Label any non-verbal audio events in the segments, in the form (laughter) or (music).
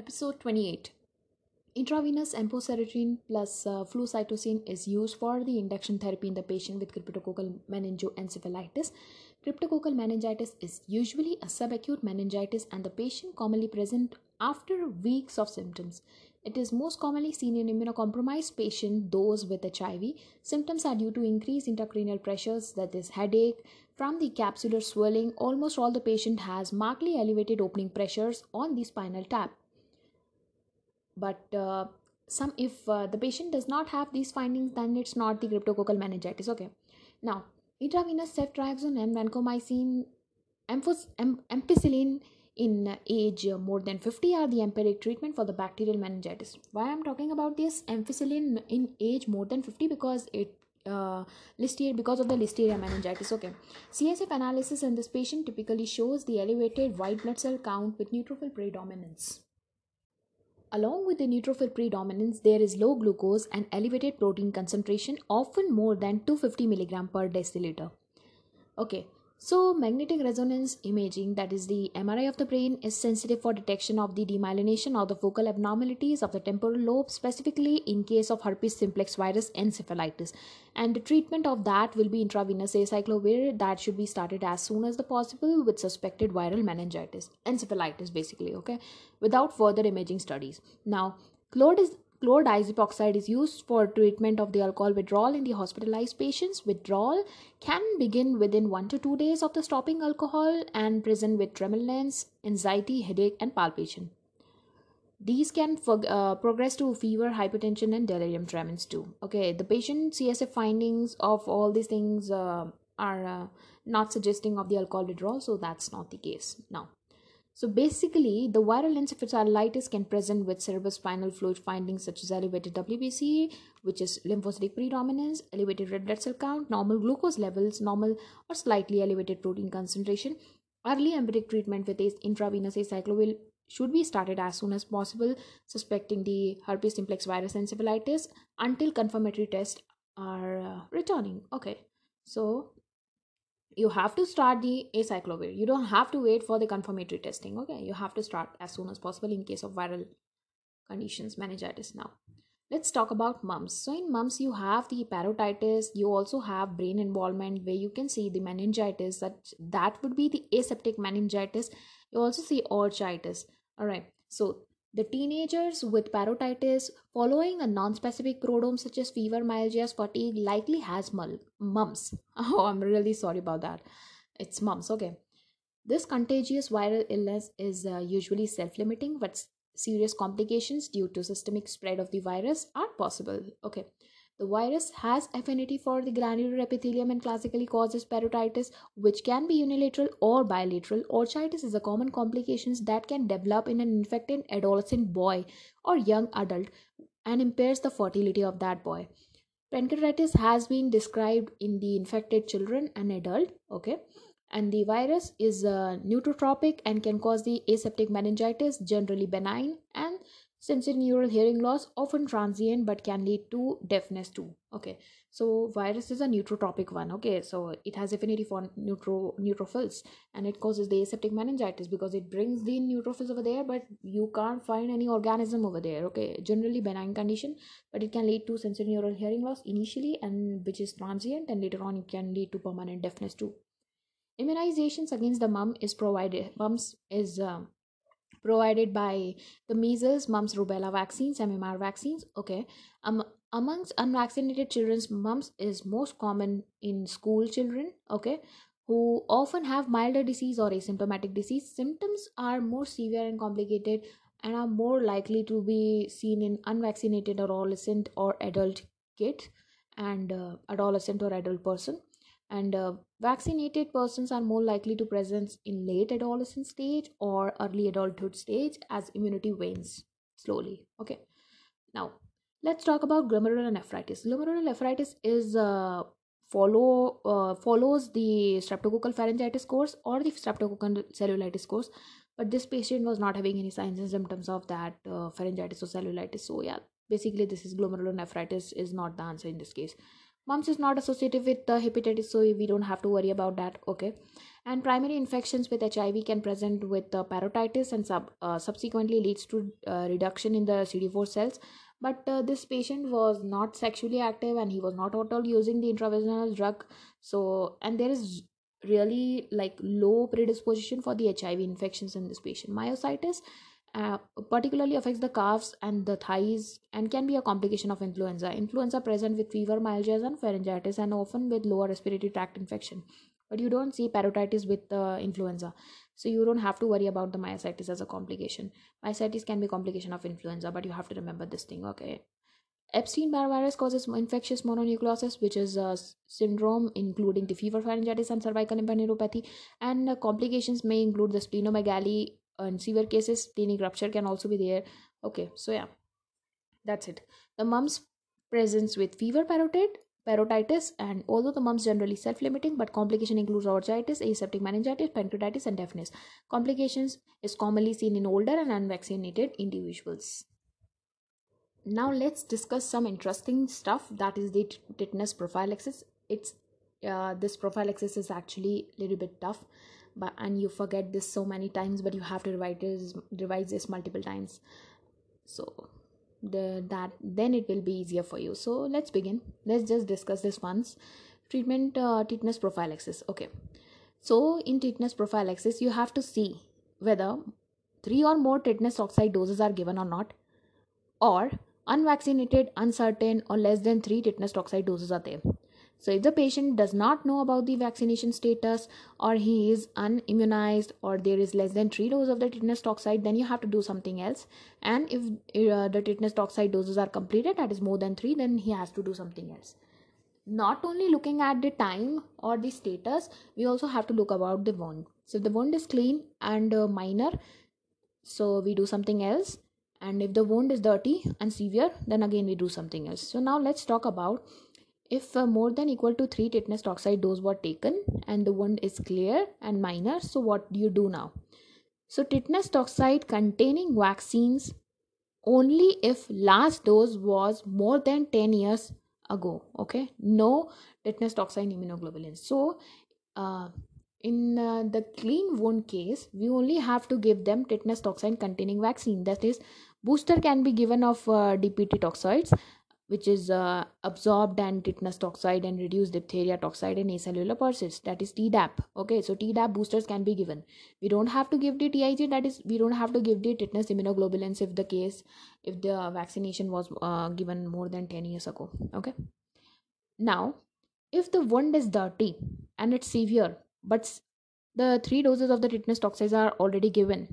Episode 28 Intravenous amphotericin plus uh, flucytosine is used for the induction therapy in the patient with cryptococcal meningoencephalitis. Cryptococcal meningitis is usually a subacute meningitis and the patient commonly present after weeks of symptoms. It is most commonly seen in immunocompromised patients, those with HIV. Symptoms are due to increased intracranial pressures, that is, headache, from the capsular swelling. Almost all the patient has markedly elevated opening pressures on the spinal tap but uh, some if uh, the patient does not have these findings then it's not the cryptococcal meningitis. Okay. Now intravenous ceftriaxone and vancomycin amphos- am- ampicillin in age more than 50 are the empiric treatment for the bacterial meningitis. Why i'm talking about this ampicillin in age more than 50 because it uh, listeria because of the listeria meningitis. Okay. Csf analysis in this patient typically shows the elevated white blood cell count with neutrophil predominance Along with the neutrophil predominance, there is low glucose and elevated protein concentration, often more than 250 mg per deciliter. Okay, so magnetic resonance imaging, that is the MRI of the brain, is sensitive for detection of the demyelination or the focal abnormalities of the temporal lobe, specifically in case of herpes simplex virus encephalitis. And the treatment of that will be intravenous acyclovir that should be started as soon as the possible with suspected viral meningitis, encephalitis basically, okay, without further imaging studies. Now, Claude is Chlordiazepoxide is used for treatment of the alcohol withdrawal in the hospitalized patients. Withdrawal can begin within 1 to 2 days of the stopping alcohol and present with tremulence, anxiety, headache, and palpitation. These can uh, progress to fever, hypertension, and delirium tremens too. Okay, the patient CSF findings of all these things uh, are uh, not suggesting of the alcohol withdrawal, so that's not the case. Now, so basically, the viral encephalitis can present with cerebrospinal fluid findings such as elevated WBC, which is lymphocytic predominance, elevated red blood cell count, normal glucose levels, normal or slightly elevated protein concentration. Early empiric treatment with intravenous acyclovir should be started as soon as possible, suspecting the herpes simplex virus encephalitis until confirmatory tests are uh, returning. Okay, so you have to start the acyclovir. You don't have to wait for the confirmatory testing okay? You have to start as soon as possible in case of viral conditions meningitis. Now let's talk about mumps. So in mumps you have the parotitis you also have brain involvement where you can see the meningitis. That that would be the aseptic meningitis. You also see orchitis all right. So the teenagers with parotitis following a non-specific prodrome such as fever, myalgia, fatigue likely has mumps. (laughs) Oh, I'm really sorry about that. It's mumps. Okay. This contagious viral illness is uh, usually self-limiting, but serious complications due to systemic spread of the virus are possible. Okay. The virus has affinity for the granular epithelium and classically causes parotitis, which can be unilateral or bilateral. Orchitis is a common complication that can develop in an infected adolescent boy or young adult and impairs the fertility of that boy. Pancreatitis has been described in the infected children and adult. Okay, and the virus is uh, neurotropic and can cause the aseptic meningitis, generally benign, and sensorineural hearing loss often transient but can lead to deafness too. Okay. So virus is a neurotropic one. Okay. So it has affinity for neutro neutrophils and it causes the aseptic meningitis because it brings the neutrophils over there but you can't find any organism over there. Okay. Generally benign condition but it can lead to sensorineural hearing loss initially and which is transient and later on it can lead to permanent deafness too. Immunizations against the mum is provided. Mumps is um, provided by the measles, mumps, rubella vaccines, MMR vaccines. Okay. Um, amongst unvaccinated children's mumps is most common in school children. Okay. Who often have milder disease or asymptomatic disease. Symptoms are more severe and complicated and are more likely to be seen in unvaccinated adolescent or adult kid and uh, adolescent or adult person and uh, vaccinated persons are more likely to present in late adolescent stage or early adulthood stage as immunity wanes slowly okay? Now let's talk about glomerulonephritis glomerulonephritis is uh, follow uh, follows the streptococcal pharyngitis course or the streptococcal cellulitis course but this patient was not having any signs and symptoms of that uh, pharyngitis or cellulitis. So yeah basically this is glomerulonephritis is not the answer in this case mumps is not associated with the hepatitis so we don't have to worry about that okay? And primary infections with hiv can present with uh, parotitis and sub, uh, subsequently leads to uh, reduction in the cd4 cells. But uh, this patient was not sexually active and he was not at all using the intravenous drug. So and there is really like low predisposition for the hiv infections in this patient. Myositis uh, particularly affects the calves and the thighs and can be a complication of influenza. Influenza present with fever, myalgias, and pharyngitis, and often with lower respiratory tract infection. But you don't see parotitis with uh, influenza, so you don't have to worry about the myositis as a complication. Myositis can be complication of influenza, but you have to remember this thing. Okay. Epstein-Barr virus causes infectious mononucleosis, which is a syndrome including the fever, pharyngitis, and cervical lymphadenopathy. And uh, complications may include the splenomegaly, in severe cases splenic rupture can also be there. Okay so yeah that's it. The mumps presents with fever parotid parotitis and although the mumps generally self-limiting but complication includes orchitis aseptic meningitis pancreatitis and deafness. Complications is commonly seen in older and unvaccinated individuals. Now let's discuss some interesting stuff. That is the tetanus prophylaxis. It's uh, this prophylaxis is actually a little bit tough but and you forget this so many times but you have to revise this revise this multiple times. So the that then it will be easier for you. So let's begin. Let's just discuss this once. Treatment uh, tetanus prophylaxis okay. So in tetanus prophylaxis you have to see whether three or more tetanus toxoid doses are given or not or unvaccinated uncertain or less than three tetanus toxoid doses are there so, if the patient does not know about the vaccination status or he is unimmunized or there is less than 3 doses of the tetanus toxoid, then you have to do something else. And if uh, the tetanus toxoid doses are completed, that is more than 3, then he has to do something else. Not only looking at the time or the status, we also have to look about the wound. So, if the wound is clean and uh, minor, so we do something else. And if the wound is dirty and severe, then again we do something else. So, now let's talk about if uh, more than equal to 3 tetanus toxoid dose were taken and the wound is clear and minor so what do you do now? So tetanus toxoid containing vaccines only if last dose was more than 10 years ago okay? No tetanus toxoid immunoglobulin. So uh, in uh, the clean wound case we only have to give them tetanus toxoid containing vaccine. That is booster can be given of uh, dpt toxoids which is uh, absorbed and tetanus toxoid and reduced diphtheria toxoid and acellular pertussis that is tdap okay? So tdap boosters can be given. We don't have to give the tig that is we don't have to give the tetanus immunoglobulins if the case if the vaccination was uh, given more than 10 years ago okay? Now if the wound is dirty and it's severe but the three doses of the tetanus toxoids are already given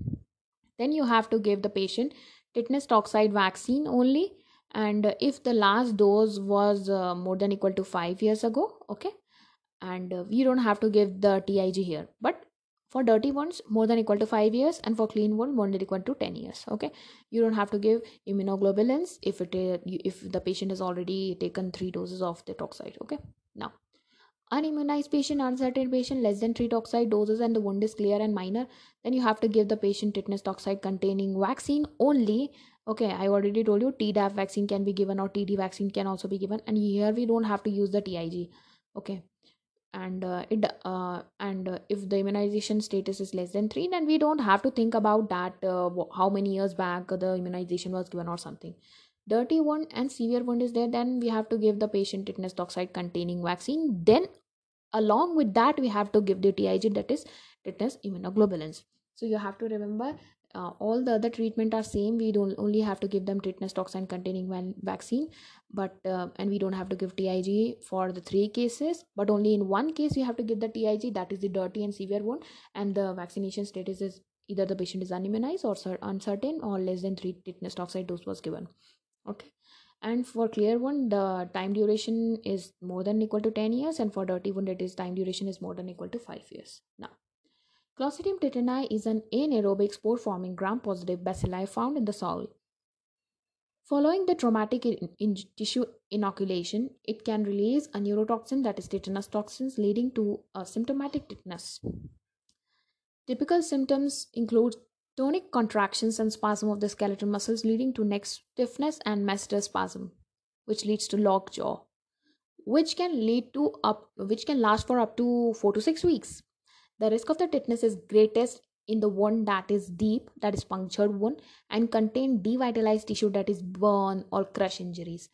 then you have to give the patient tetanus toxoid vaccine only and if the last dose was uh, more than equal to 5 years ago okay and uh, don't have to give the tig here. But for dirty ones more than equal to 5 years and for clean one more than equal to 10 years okay. You don't have to give immunoglobulins if it uh, if the patient has already taken 3 doses of the toxoid okay. Now unimmunized patient uncertain patient less than 3 toxoid doses and the wound is clear and minor then you have to give the patient tetanus toxoid containing vaccine only okay i already told you tdap vaccine can be given or td vaccine can also be given. And here we don't have to use the tig okay. And uh, it uh, and uh, if the immunization status is less than 3 then we don't have to think about that uh, how many years back the immunization was given or something. Dirty wound and severe wound is there then we have to give the patient tetanus toxoid containing vaccine. Then along with that we have to give the tig that is tetanus immunoglobulins. So you have to remember uh, all the other treatment are same. We don't only have to give them tetanus toxin containing one vaccine but uh, and we don't have to give tig for the three cases but only in one case we have to give the tig that is the dirty and severe one and the vaccination status is either the patient is unimmunized or uncertain or less than three tetanus toxoid dose was given. Okay. And for clear one the time duration is more than equal to 10 years and for dirty one it is time duration is more than equal to 5 years. Now Clostridium tetani is an anaerobic spore-forming gram-positive bacilli found in the soil. Following the traumatic in, in tissue inoculation, it can release a neurotoxin that is tetanus toxins leading to a symptomatic tetanus. Typical symptoms include tonic contractions and spasm of the skeletal muscles leading to neck stiffness and masseter spasm, which leads to locked jaw, which can lead to up which can last for up to 4 to 6 weeks The risk of the tetanus is greatest in the one that is deep, that is punctured wound, and contain devitalized tissue that is burn or crush injuries.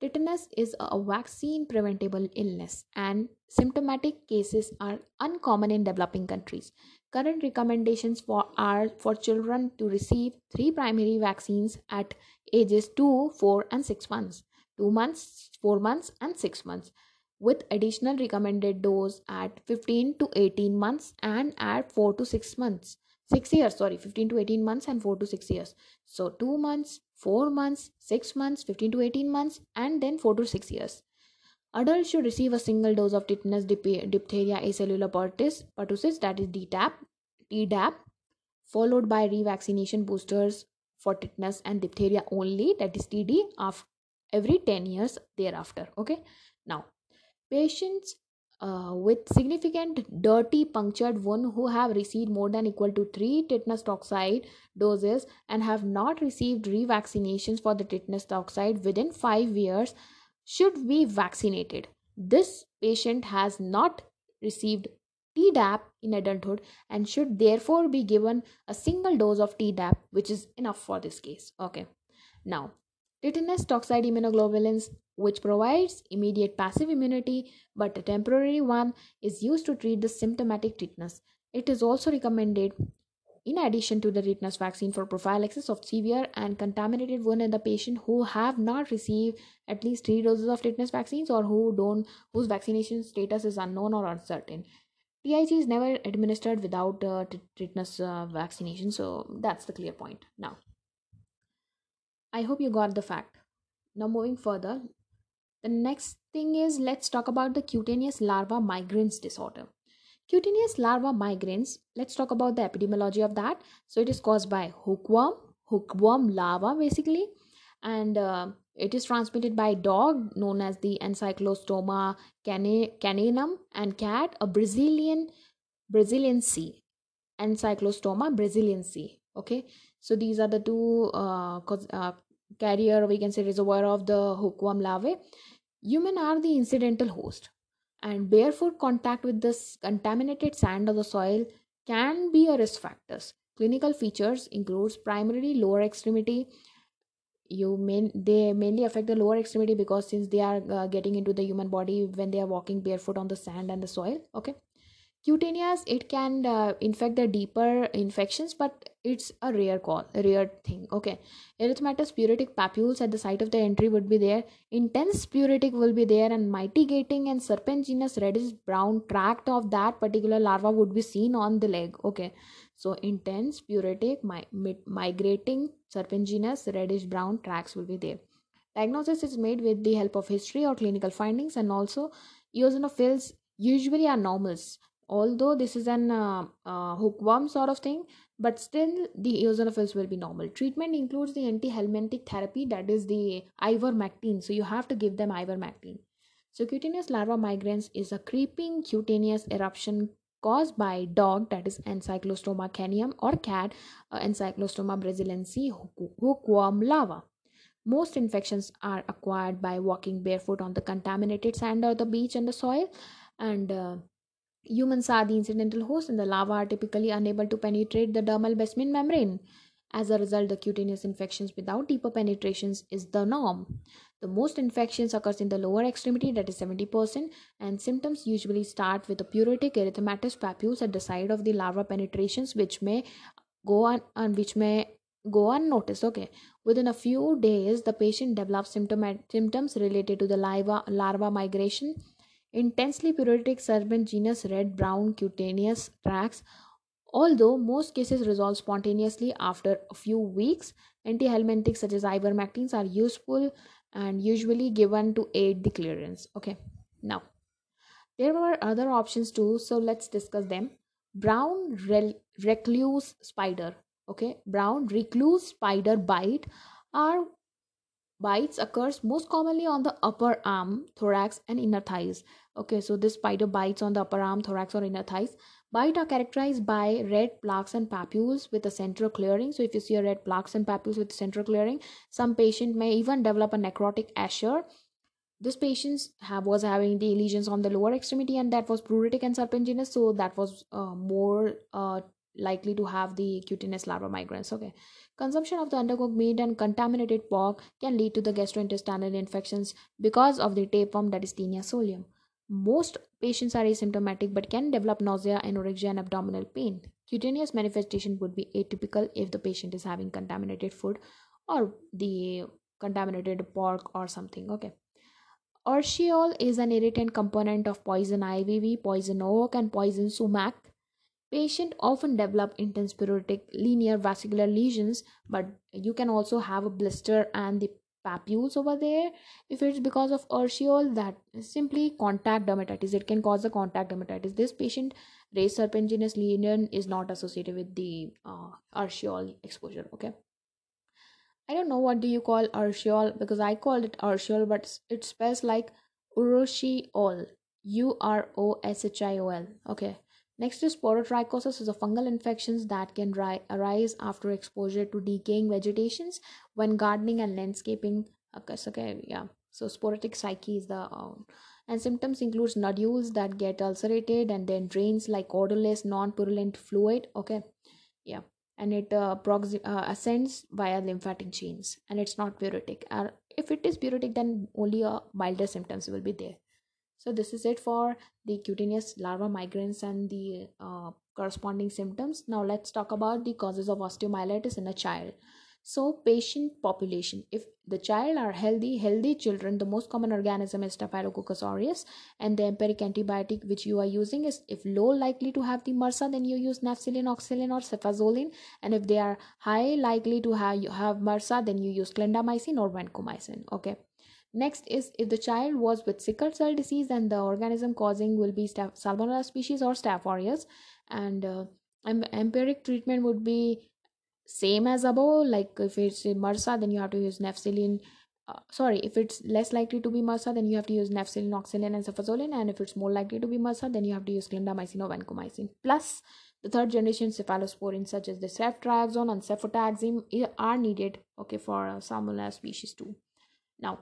Tetanus is a vaccine preventable illness, and symptomatic cases are uncommon in developing countries. Current recommendations for are for children to receive three primary vaccines at ages 2, 4, and 6 months, 2 months, 4 months, and 6 months, with additional recommended dose at 15 to 18 months and at 4 to 6 months. 6 years, sorry, 15 to 18 months and 4 to 6 years. So 2 months, 4 months, 6 months, 15 to 18 months, and then 4 to 6 years. Adults should receive a single dose of tetanus, diphtheria, acellular pertussis, that is DTaP, Tdap, followed by revaccination boosters for tetanus and diphtheria only, that is TD, of every 10 years thereafter. Okay. Now, patients uh, with significant dirty punctured wound who have received more than equal to 3 tetanus toxoid doses and have not received revaccinations for the tetanus toxoid within 5 years should be vaccinated. This patient has not received Tdap in adulthood and should therefore be given a single dose of Tdap, which is enough for this case. Okay. Now, tetanus toxoid immunoglobulins which provides immediate passive immunity but a temporary one is used to treat the symptomatic tetanus. It is also recommended in addition to the tetanus vaccine for prophylaxis of severe and contaminated wound in the patient who have not received at least 3 doses of tetanus vaccines or who don't whose vaccination status is unknown or uncertain. TIG is never administered without uh, tetanus uh, vaccination so that's the clear point. Now I hope you got the fact. Now moving further, the next thing is let's talk about the cutaneous larva migrans disorder. Cutaneous larva migrans, let's talk about the epidemiology of that. So it is caused by hookworm, hookworm larva basically, and uh, it is transmitted by dog known as the Ancylostoma caninum and cat a Brazilian braziliense Ancylostoma braziliense. Okay, so these are the two uh, uh, carrier we can say reservoir of the hookworm larvae Human are the incidental host, and barefoot contact with this contaminated sand or the soil can be a risk factors. Clinical features includes primarily lower extremity. You main they mainly affect the lower extremity because since they are uh, getting into the human body when they are walking barefoot on the sand and the soil. Okay, cutaneous it can uh, infect the deeper infections but it's a rare call a rare thing okay? Erythematous pruritic papules at the site of the entry would be there intense pruritic will be there and mitigating and serpentinous reddish brown tract of that particular larva would be seen on the leg okay? So intense pruritic mi- migrating serpentinous reddish brown tracts will be there. Diagnosis is made with the help of history or clinical findings and also eosinophils usually are normals although this is an uh, uh, hookworm sort of thing but still the eosinophils will be normal. Treatment includes the antihelminthic therapy that is the ivermectin. So you have to give them ivermectin. So cutaneous larva migrans is a creeping cutaneous eruption caused by dog that is Ancylostoma caninum or cat uh, Ancylostoma braziliense hookworm larva. Most infections are acquired by walking barefoot on the contaminated sand or the beach and the soil and uh, Humans are the incidental host, and the larvae are typically unable to penetrate the dermal basement membrane. As a result, the cutaneous infections without deeper penetrations is the norm. The most infections occurs in the lower extremity, that is 70%, and symptoms usually start with a pruritic erythematous papules at the side of the larva penetrations, which may go on which may go unnoticed. Okay, within a few days, the patient develops symptom- symptoms related to the larva larva migration intensely pruritic genus red brown cutaneous tracts. Although most cases resolve spontaneously after a few weeks antihelminthics such as ivermectins are useful and usually given to aid the clearance. Okay now there were other options too so let's discuss them. Brown recluse spider. Okay brown recluse spider bite are bites occurs most commonly on the upper arm thorax and inner thighs. Okay so this spider bites on the upper arm thorax or inner thighs. Bite are characterized by red plaques and papules with a central clearing. So if you see a red plaques and papules with central clearing some patient may even develop a necrotic eschar this patient have, was having the lesions on the lower extremity and that was pruritic and serpiginous so that was uh, more uh, likely to have the cutaneous larva migrans okay. Consumption of the undercooked meat and contaminated pork can lead to the gastrointestinal infections because of the tapeworm that is Taenia solium. Most patients are asymptomatic but can develop nausea anorexia and abdominal pain. Cutaneous manifestation would be atypical if the patient is having contaminated food or the contaminated pork or something okay. Urushiol is an irritant component of poison ivy, poison oak, and poison sumac. Patient often develop intense pruritic linear vascular lesions, but you can also have a blister and the papules over there. If it's because of urushiol, that simply contact dermatitis. It can cause a contact dermatitis. This patient raised serpiginous lesion is not associated with the uh, exposure. Okay. I don't know what do you call urushiol because I called it urushiol, but it spells like urushiol. U R O S H I O L. Okay. Next is sporotrichosis is a fungal infections that can ri- arise after exposure to decaying vegetations when gardening and landscaping occurs. Okay, yeah. So sporotrichosis is the uh, and symptoms includes nodules that get ulcerated and then drains like odorless non-purulent fluid. Okay, yeah and it uh, proxi- uh, ascends via lymphatic chains and it's not pruritic uh, if it is pruritic then only a milder symptoms will be there so this is it for the cutaneous larva migrans and the uh, corresponding symptoms. Now let's talk about the causes of osteomyelitis in a child. So patient population. If the child are healthy healthy children the most common organism is staphylococcus aureus and the empiric antibiotic which you are using is if low likely to have the MRSA then you use nafcillin oxacillin or cefazolin. And if they are high likely to have you have MRSA then you use clindamycin or vancomycin okay next is if the child was with sickle cell disease then the organism causing will be staph- salmonella species or staph aureus. And uh, empiric treatment would be same as above like if it's MRSA then you have to use nafcillin uh, sorry if it's less likely to be MRSA then you have to use nafcillin oxacillin and cefazolin. And if it's more likely to be MRSA then you have to use clindamycin or vancomycin. Plus the third generation cephalosporins such as the ceftriaxone and cefotaxime are needed okay for uh, salmonella species too. Now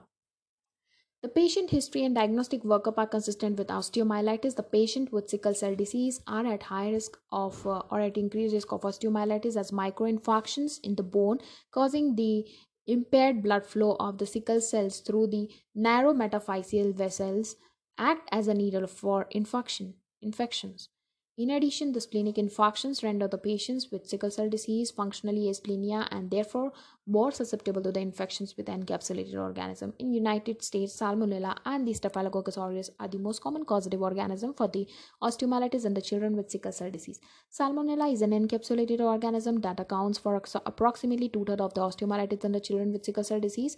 the patient history and diagnostic workup are consistent with osteomyelitis. The patient with sickle cell disease are at high risk of uh, or at increased risk of osteomyelitis as microinfarctions in the bone causing the impaired blood flow of the sickle cells through the narrow metaphyseal vessels act as a needle for infarction infections. In addition, the splenic infarctions render the patients with sickle cell disease functionally asplenia and therefore more susceptible to the infections with encapsulated organism. In United States, Salmonella and the Staphylococcus aureus are the most common causative organism for the osteomyelitis in the children with sickle cell disease. Salmonella is an encapsulated organism that accounts for approximately two-thirds of the osteomyelitis in the children with sickle cell disease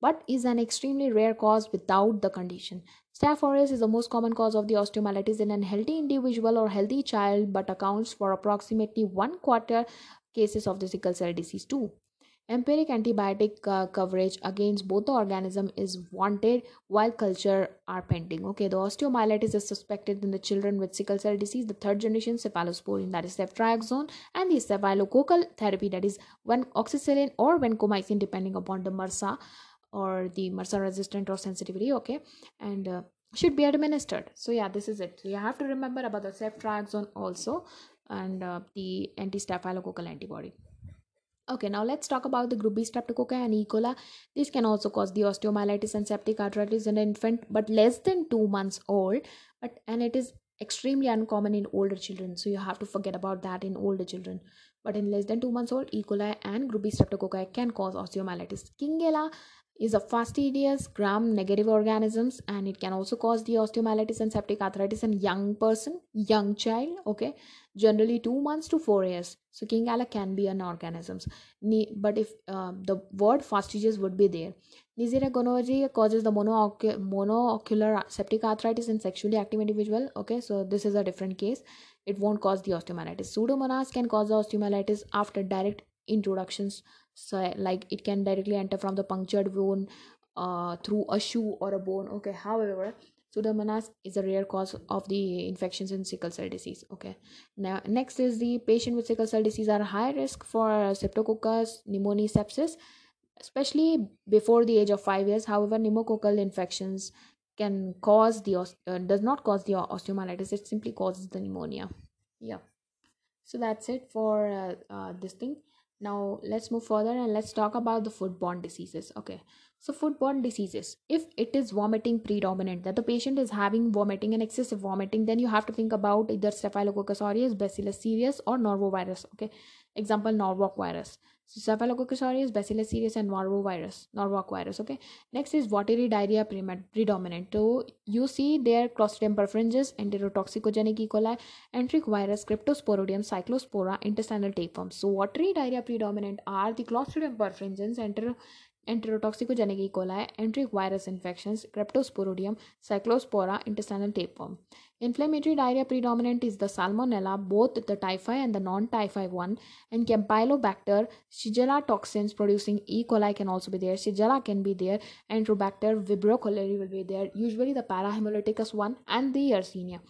but is an extremely rare cause without the condition. Staph aureus is the most common cause of the osteomyelitis in a healthy individual or healthy child, but accounts for approximately one quarter cases of the sickle cell disease too. Empiric antibiotic uh, coverage against both the organism is wanted while culture are pending. Okay, the osteomyelitis is suspected in the children with sickle cell disease, the third generation cephalosporin that is ceftriaxone, and the cephalococcus therapy that is one oxacillin or vancomycin depending upon the MRSA or the MRSA resistant or sensitivity okay and uh, should be administered so yeah this is it so you have to remember about the ceftriaxone also and uh, the anti-staphylococcal antibody Okay, now let's talk about the group B streptococci and E. coli. This can also cause the osteomyelitis and septic arthritis in an infant, but less than two months old. But and it is extremely uncommon in older children, so you have to forget about that in older children. But in less than two months old, E. coli and group B streptococci can cause osteomyelitis. Kingella is a fastidious gram-negative organisms and it can also cause the osteomyelitis and septic arthritis in young person, young child, okay, generally two months to four years. So king Kingella can be an organisms, but if uh, the word fastidious would be there. Neisseria gonorrhea causes the monoarticular septic arthritis in sexually active individual. Okay, so this is a different case. It won't cause the osteomyelitis. Pseudomonas can cause the osteomyelitis after direct introductions. So like it can directly enter from the punctured bone uh, through a shoe or a bone okay? However pseudomonas is a rare cause of the infections in sickle cell disease okay? Now next is the patient with sickle cell disease are high risk for streptococcus pneumoniae sepsis especially before the age of 5 years. However pneumococcal infections can cause the uh, does not cause the osteomyelitis it simply causes the pneumonia. Yeah. So that's it for uh, uh, this thing now let's move further and let's talk about the foodborne diseases okay? So foodborne diseases if it is vomiting predominant that the patient is having vomiting and excessive vomiting then you have to think about either staphylococcus aureus bacillus cereus or norovirus okay example norwalk virus so Staphylococcus aureus, Bacillus cereus, and Norovirus, Norwalk virus. Okay. Next is watery diarrhea predominant. So you see there Clostridium perfringens, enterotoxicogenic E. coli, enteric virus, Cryptosporidium, Cyclospora, intestinal tapeworms. So watery diarrhea predominant are the Clostridium perfringens, enter enterotoxicogenic E. coli, enteric virus infections, Cryptosporidium, Cyclospora, intestinal tapeworm. Inflammatory diarrhea predominant is the Salmonella, both the typhi and the non-typhi one, and Campylobacter, Shigella toxins producing E. coli can also be there, Shigella can be there, Enterobacter vibrio cholerae will be there, usually the parahemolyticus one and the Yersinia.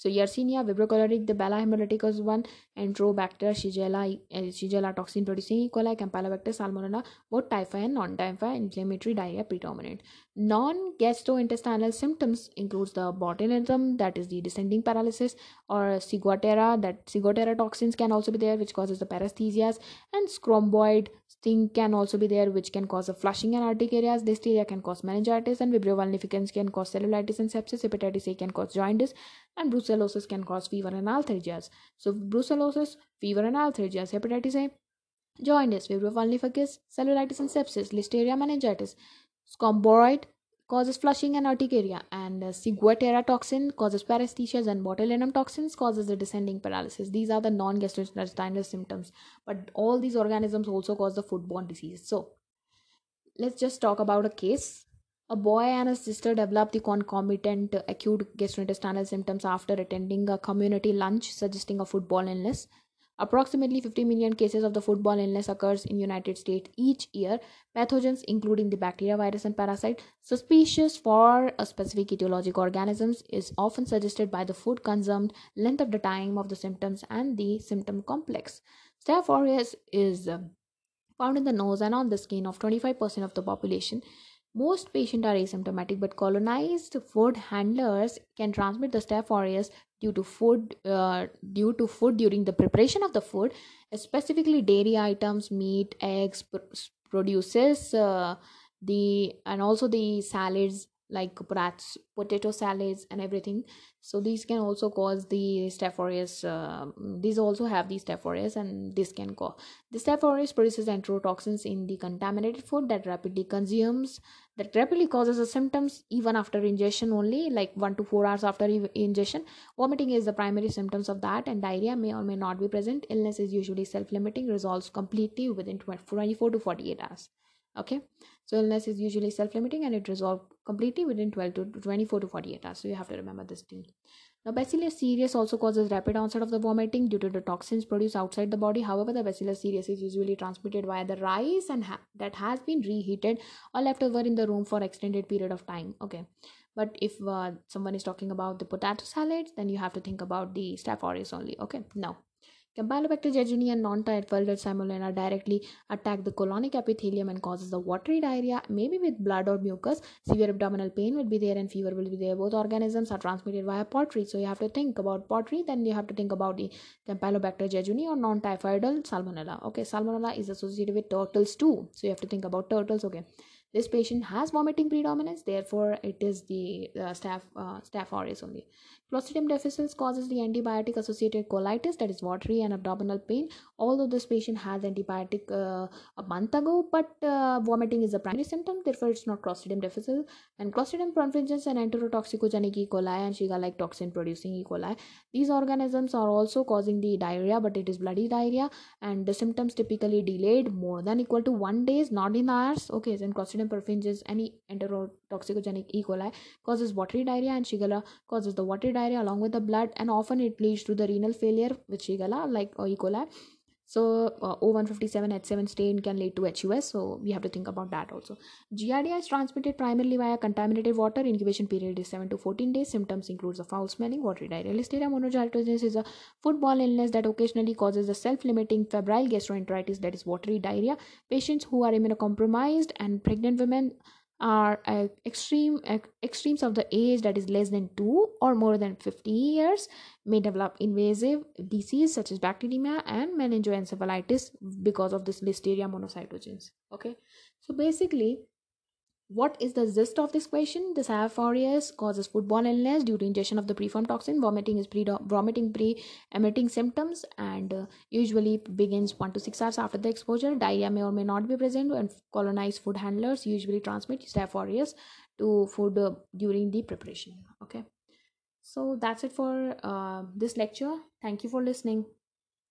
So Yersinia, Vibrio cholerae, the parahemolyticus one, Enterobacter, Shigella, eh, Shigella toxin producing E. coli, Campylobacter, Salmonella, both typhi and non-typhi inflammatory diarrhea predominant. Non-gastrointestinal symptoms includes the botulism, that is the descending paralysis, or ciguatera, that ciguatera toxins can also be there, which causes the paresthesias, and scombroid sting can also be there, which can cause a flushing and urticarias. Dysarthria can cause meningitis, and Vibrio vulnificus can cause cellulitis and sepsis. Hepatitis A can cause jaundice, and brucellosis can cause fever and arthralgias. So brucellosis, fever and arthralgias, hepatitis A, jaundice, Vibrio vulnificus, cellulitis and sepsis, listeria meningitis, scombroid causes flushing and urticaria, and uh, ciguatera toxin causes paresthesias, and botulinum toxins causes the descending paralysis. These are the non-gastrointestinal symptoms, but all these organisms also cause the foodborne disease. So let's just talk about a case a boy and his sister developed the concomitant acute gastrointestinal symptoms after attending a community lunch suggesting a foodborne illness. Approximately 50 million cases of the foodborne illness occurs in United States each year. Pathogens including the bacteria, virus and parasite suspicious for a specific etiologic organisms is often suggested by the food consumed, length of the time of the symptoms and the symptom complex. Staph aureus is um, found in the nose and on the skin of 25% of the population. Most patients are asymptomatic, but colonized food handlers can transmit the Staph aureus due to food uh, due to food during the preparation of the food, specifically dairy items, meat, eggs, produces uh, the and also the salads like brats, potato salads and everything. So these can also cause the staph aureus uh, these also have the staph aureus and this can cause the staph aureus produces enterotoxins in the contaminated food that rapidly consumes that rapidly causes the symptoms even after ingestion only like 1 to 4 hours after ingestion. Vomiting is the primary symptoms of that and diarrhea may or may not be present. Illness is usually self-limiting resolves completely within 24 to 48 hours okay? So illness is usually self-limiting and it resolves completely within 12 to 24 to 48 hours. So you have to remember this thing now bacillus cereus also causes rapid onset of the vomiting due to the toxins produced outside the body. However the bacillus cereus is usually transmitted via the rice and ha- that has been reheated or left over in the room for extended period of time. Okay? But if uh, someone is talking about the potato salad then you have to think about the staph aureus only. Okay? Now Campylobacter jejuni and non-typhoid salmonella directly attack the colonic epithelium and causes the watery diarrhea, maybe with blood or mucus. Severe abdominal pain will be there and fever will be there. Both organisms are transmitted via pottery. So you have to think about pottery, then you have to think about the Campylobacter jejuni or non-typhoidal salmonella. Okay, salmonella is associated with turtles too. So you have to think about turtles. Okay this patient has vomiting predominance therefore it is the uh, staph uh, staph aureus only. Clostridium difficile causes the antibiotic associated colitis that is watery and abdominal pain. Although this patient has antibiotic uh, a month ago but uh, vomiting is the primary symptom therefore it's not clostridium difficile. And clostridium perfringens and enterotoxicogenic e. coli and shiga like toxin producing e. coli these organisms are also causing the diarrhea but it is bloody diarrhea. And the symptoms typically delayed more than equal to one days not in hours. Okay then clostridium Clostridium any enterotoxicogenic E. coli causes watery diarrhea and Shigella causes the watery diarrhea along with the blood and often it leads to the renal failure with Shigella like uh, E. coli. So uh, o157 h7 stain can lead to hus so we have to think about that also. Giardia is transmitted primarily via contaminated water. Incubation period is 7 to 14 days. Symptoms includes a foul smelling watery diarrhea listeria monocytogenes is a foodborne illness that occasionally causes a self-limiting febrile gastroenteritis that is watery diarrhea. Patients who are immunocompromised and pregnant women are uh, extreme uh, extremes of the age that is less than 2 or more than 50 years may develop invasive disease such as bacteremia and meningoencephalitis because of this listeria monocytogenes. Okay? So basically what is the gist of this question? The aureus causes foodborne illness due to ingestion of the preformed toxin. Vomiting is pre vomiting pre-emitting symptoms and uh, usually begins one to six hours after the exposure. Diarrhea may or may not be present, and colonized food handlers usually transmit Staph aureus to food uh, during the preparation. Okay, so that's it for uh, this lecture. Thank you for listening.